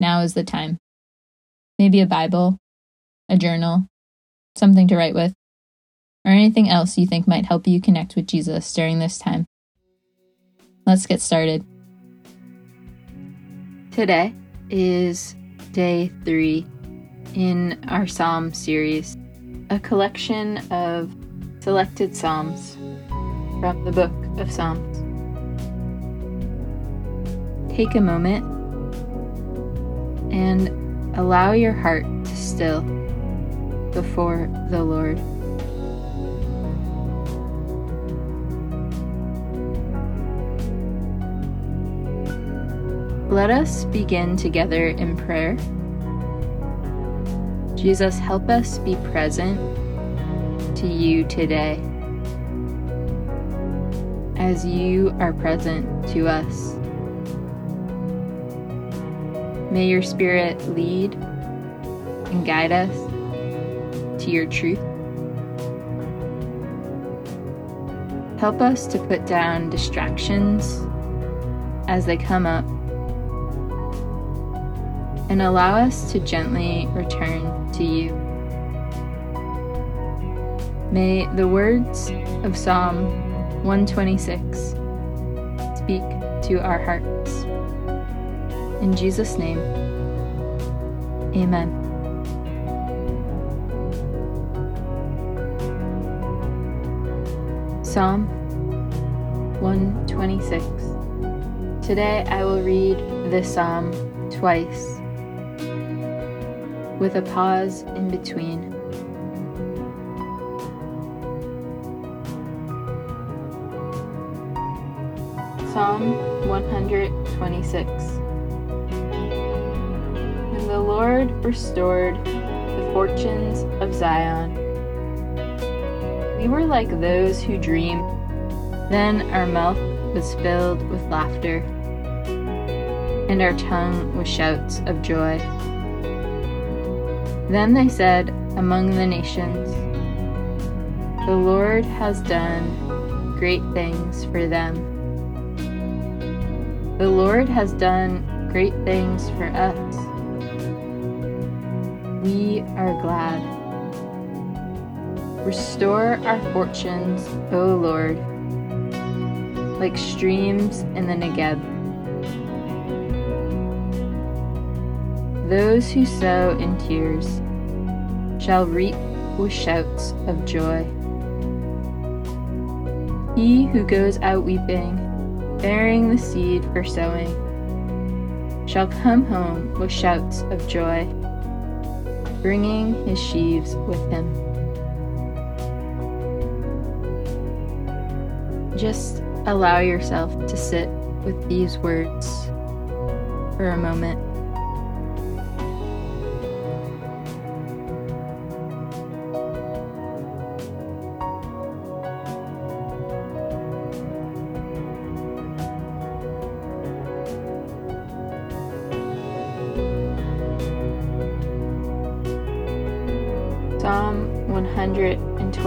now is the time. Maybe a Bible, a journal, something to write with, or anything else you think might help you connect with Jesus during this time. Let's get started. Today is day three in our Psalm series, a collection of selected Psalms from the book of Psalms. Take a moment and allow your heart to still before the Lord. Let us begin together in prayer. Jesus, help us be present to you today as you are present to us. May your Spirit lead and guide us to your truth. Help us to put down distractions as they come up and allow us to gently return to you. May the words of Psalm 126 speak to our hearts. In Jesus' name, amen. Psalm 126. Today I will read this psalm twice with a pause in between. Psalm 126 the Lord restored the fortunes of Zion. We were like those who dream. Then our mouth was filled with laughter, and our tongue with shouts of joy. Then they said among the nations, The Lord has done great things for them. The Lord has done great things for us we are glad. Restore our fortunes, O Lord, like streams in the Negeb. Those who sow in tears shall reap with shouts of joy. He who goes out weeping, bearing the seed for sowing, shall come home with shouts of joy bringing his sheaves with him. Just allow yourself to sit with these words for a moment.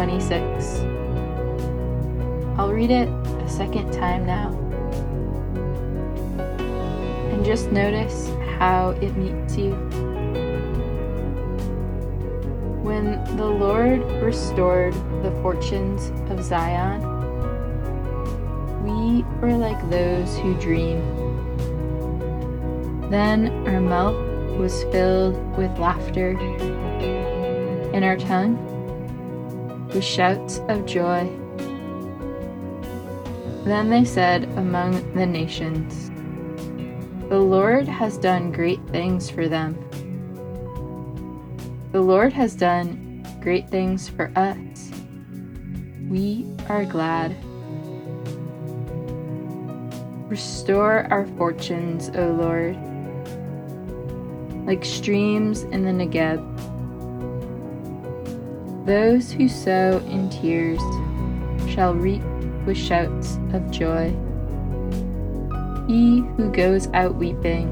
126. I'll read it a second time now. And just notice how it meets you. When the Lord restored the fortunes of Zion, we were like those who dream. Then our mouth was filled with laughter in our tongue with shouts of joy. Then they said among the nations, The Lord has done great things for them. The Lord has done great things for us. We are glad. Restore our fortunes, O Lord, like streams in the Negeb. Those who sow in tears shall reap with shouts of joy. He who goes out weeping,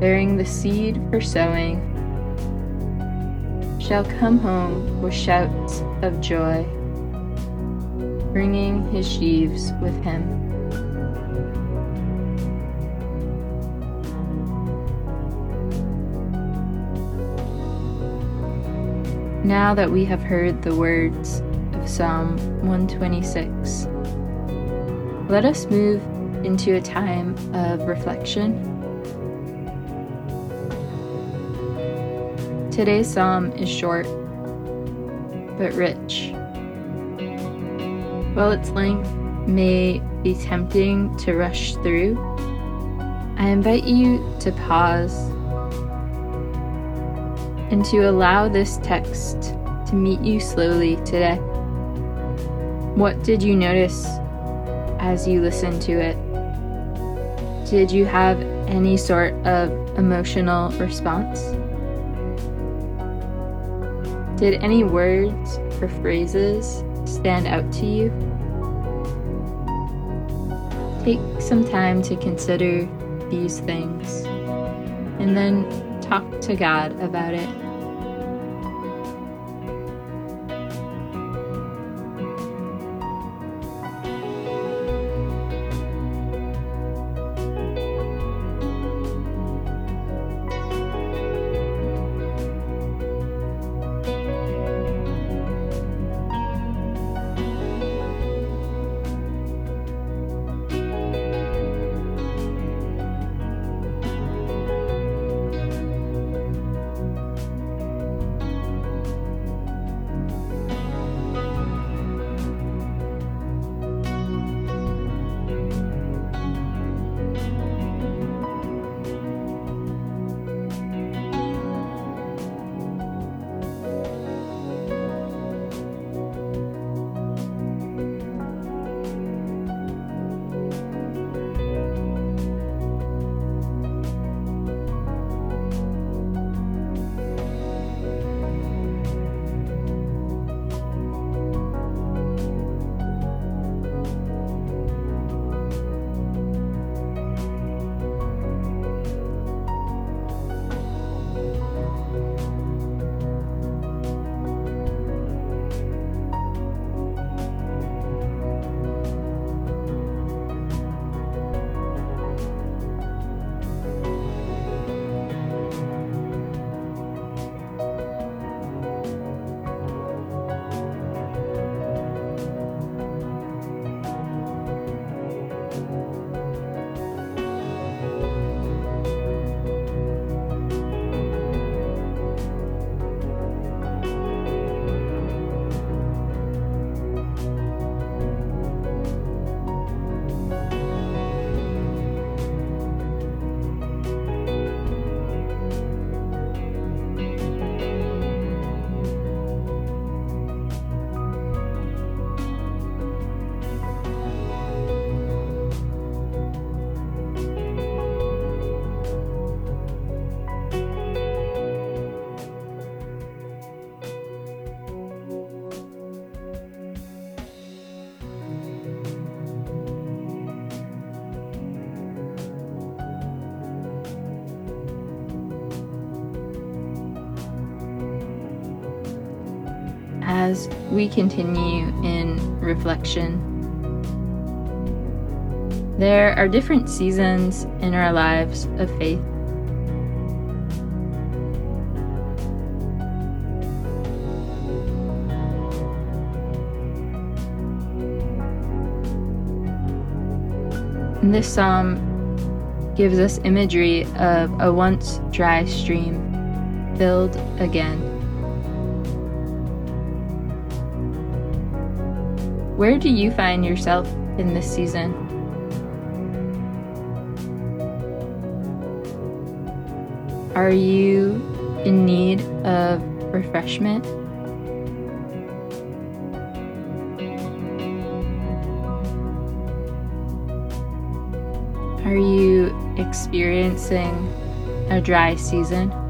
bearing the seed for sowing, shall come home with shouts of joy, bringing his sheaves with him. Now that we have heard the words of Psalm 126, let us move into a time of reflection. Today's psalm is short but rich. While its length may be tempting to rush through, I invite you to pause and to allow this text to meet you slowly today. What did you notice as you listened to it? Did you have any sort of emotional response? Did any words or phrases stand out to you? Take some time to consider these things and then to God about it. We continue in reflection. There are different seasons in our lives of faith. This psalm gives us imagery of a once dry stream filled again. Where do you find yourself in this season? Are you in need of refreshment? Are you experiencing a dry season?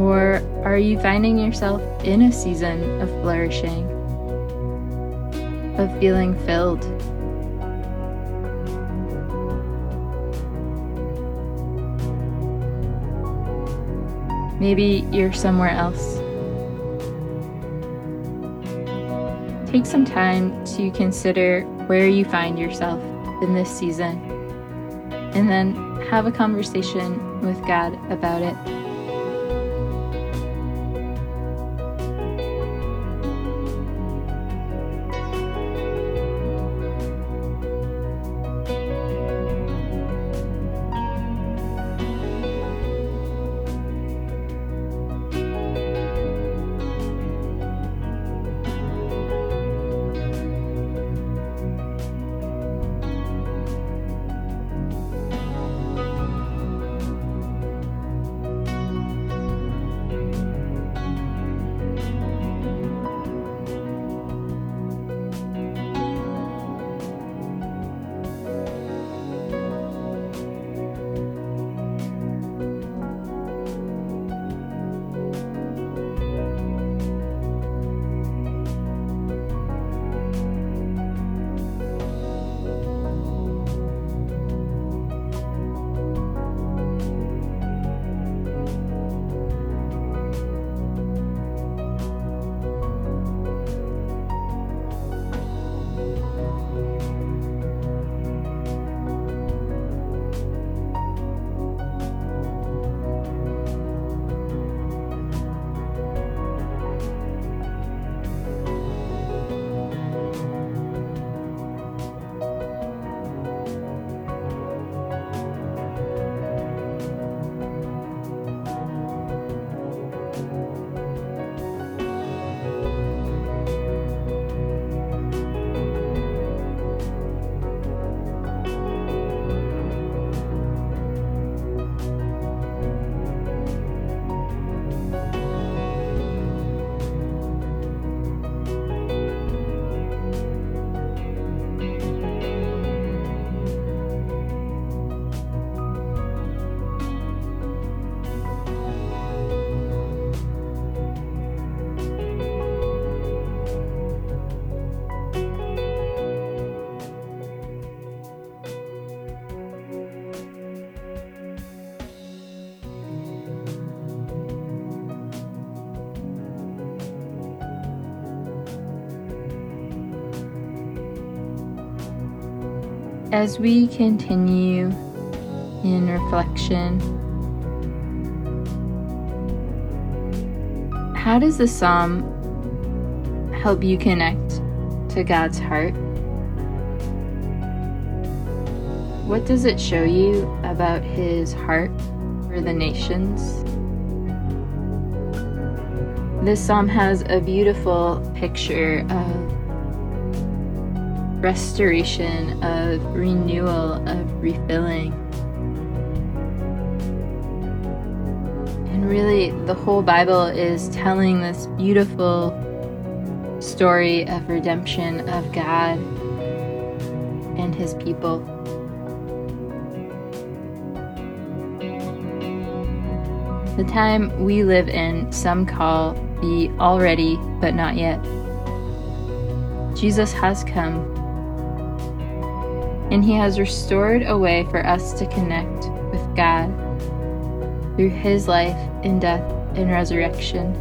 Or are you finding yourself in a season of flourishing, of feeling filled? Maybe you're somewhere else. Take some time to consider where you find yourself in this season, and then have a conversation with God about it. As we continue in reflection, how does the psalm help you connect to God's heart? What does it show you about His heart for the nations? This psalm has a beautiful picture of restoration, of renewal, of refilling. And really, the whole Bible is telling this beautiful story of redemption of God and His people. The time we live in, some call the already but not yet. Jesus has come and He has restored a way for us to connect with God through His life in death and resurrection.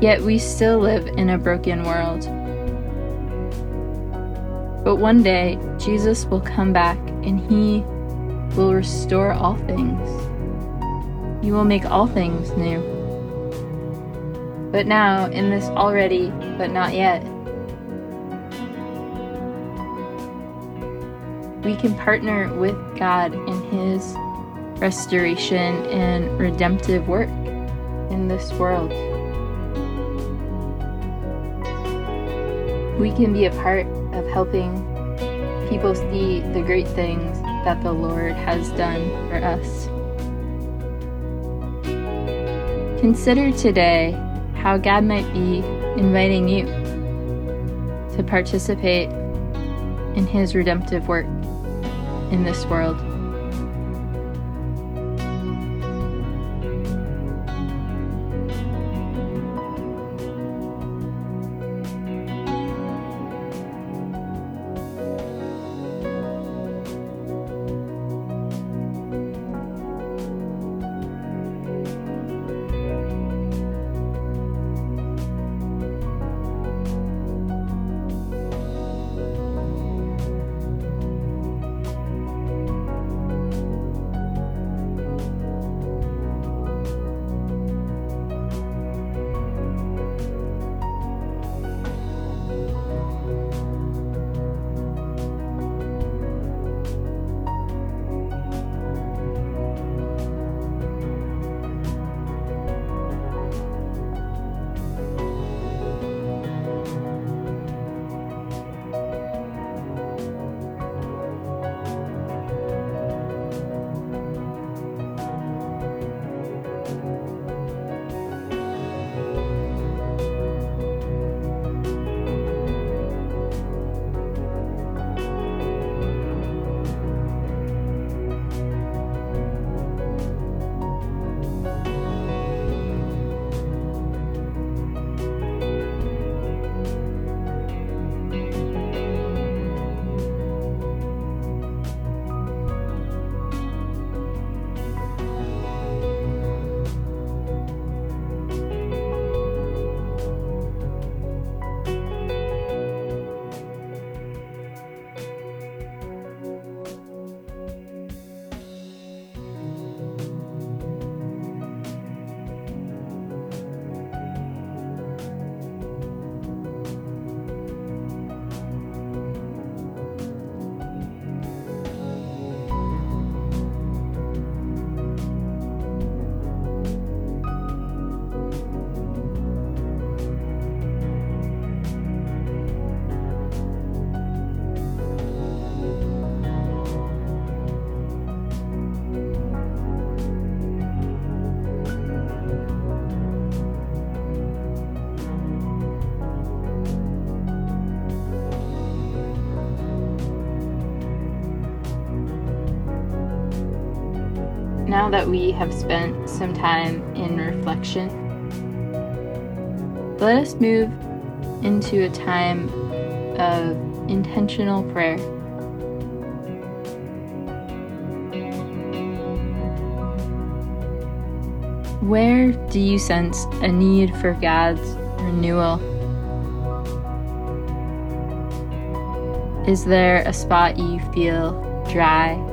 Yet we still live in a broken world. But one day, Jesus will come back and He will restore all things. He will make all things new. But now, in this already but not yet, we can partner with God in His restoration and redemptive work in this world. We can be a part of helping people see the great things that the Lord has done for us. Consider today how God might be inviting you to participate in His redemptive work in this world. Now that we have spent some time in reflection, let us move into a time of intentional prayer. Where do you sense a need for God's renewal? Is there a spot you feel dry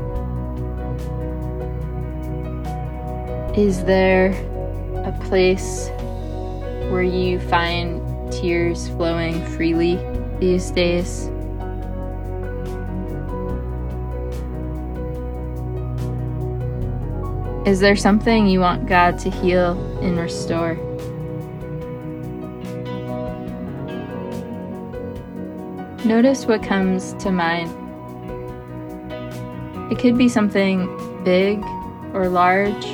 Is there a place where you find tears flowing freely these days? Is there something you want God to heal and restore? Notice what comes to mind. It could be something big or large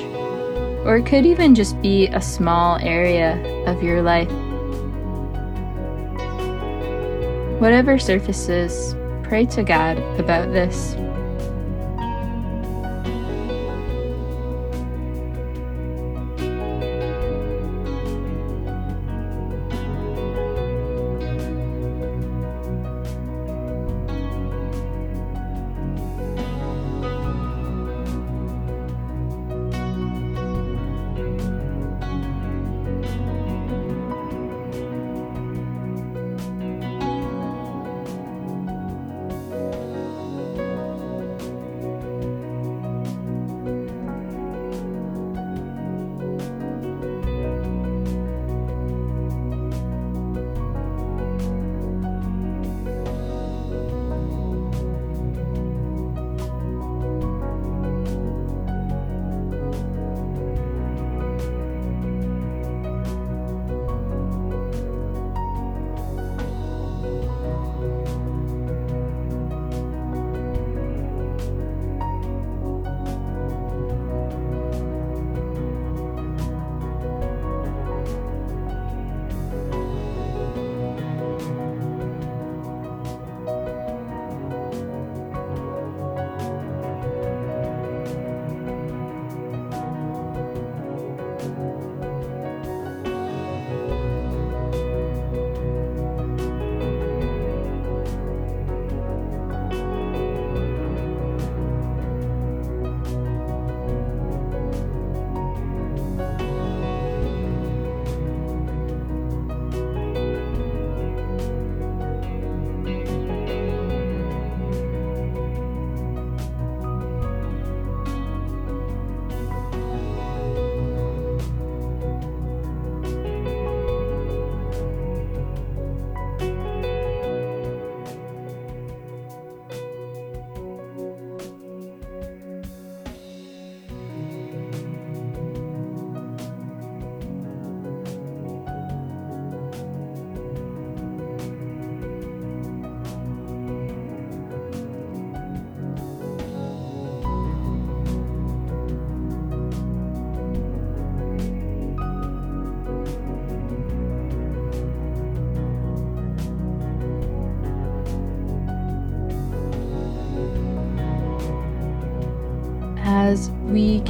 or it could even just be a small area of your life. Whatever surfaces, pray to God about this.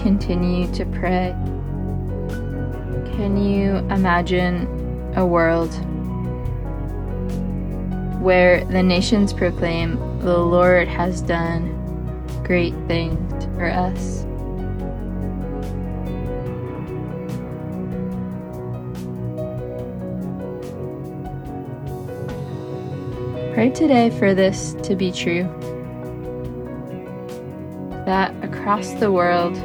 Continue to pray, can you imagine a world where the nations proclaim, The Lord has done great things for us? Pray today for this to be true. That across the world,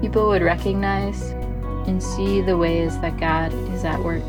people would recognize and see the ways that God is at work.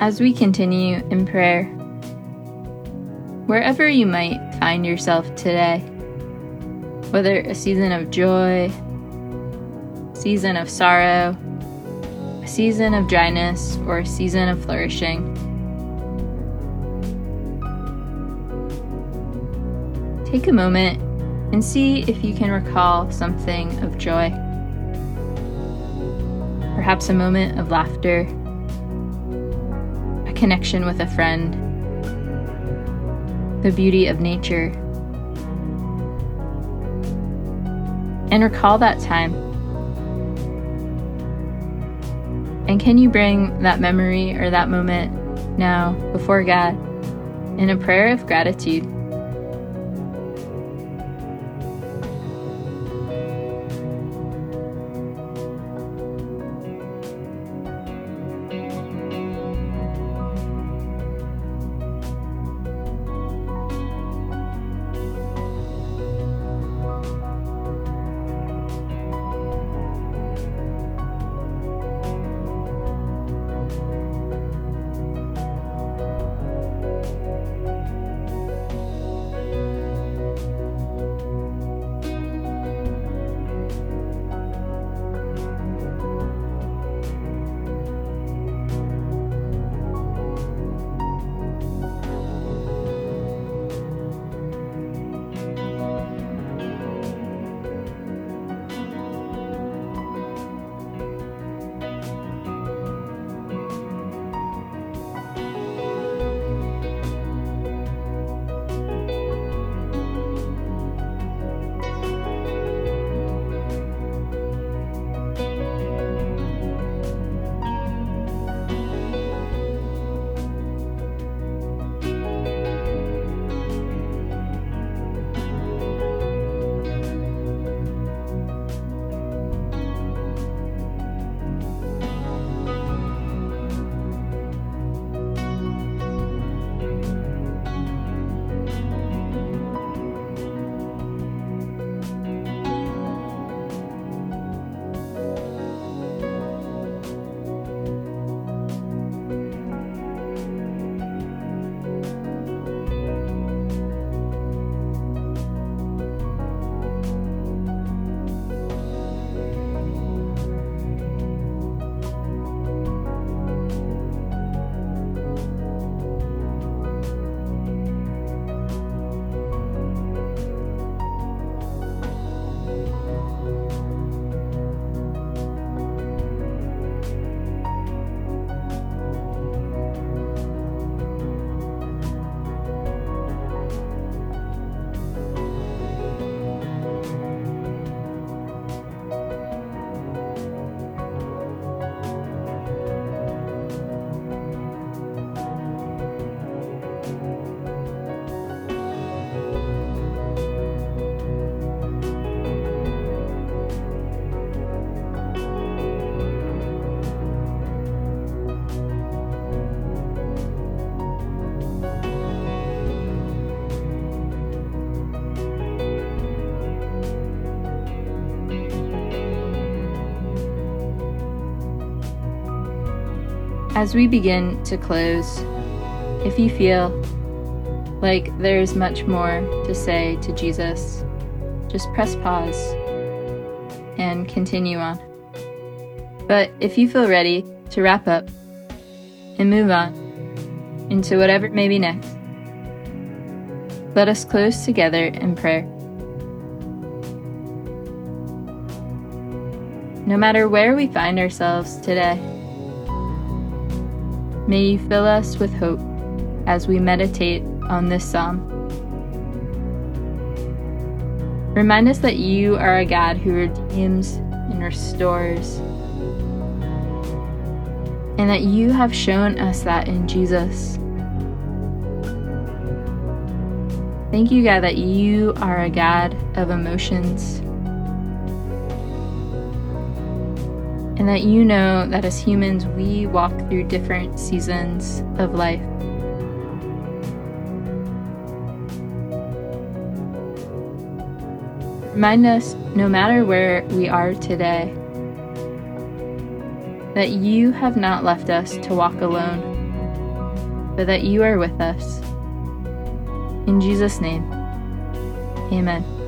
As we continue in prayer, wherever you might find yourself today, whether a season of joy, season of sorrow, a season of dryness, or a season of flourishing, take a moment and see if you can recall something of joy. Perhaps a moment of laughter connection with a friend, the beauty of nature. And recall that time. And can you bring that memory or that moment now before God in a prayer of gratitude? As we begin to close, if you feel like there is much more to say to Jesus, just press pause and continue on. But if you feel ready to wrap up and move on into whatever may be next, let us close together in prayer. No matter where we find ourselves today, may you fill us with hope as we meditate on this psalm. Remind us that you are a God who redeems and restores, and that you have shown us that in Jesus. Thank you, God, that you are a God of emotions. And that you know that as humans, we walk through different seasons of life. Remind us, no matter where we are today, that you have not left us to walk alone, but that you are with us in Jesus' name, amen.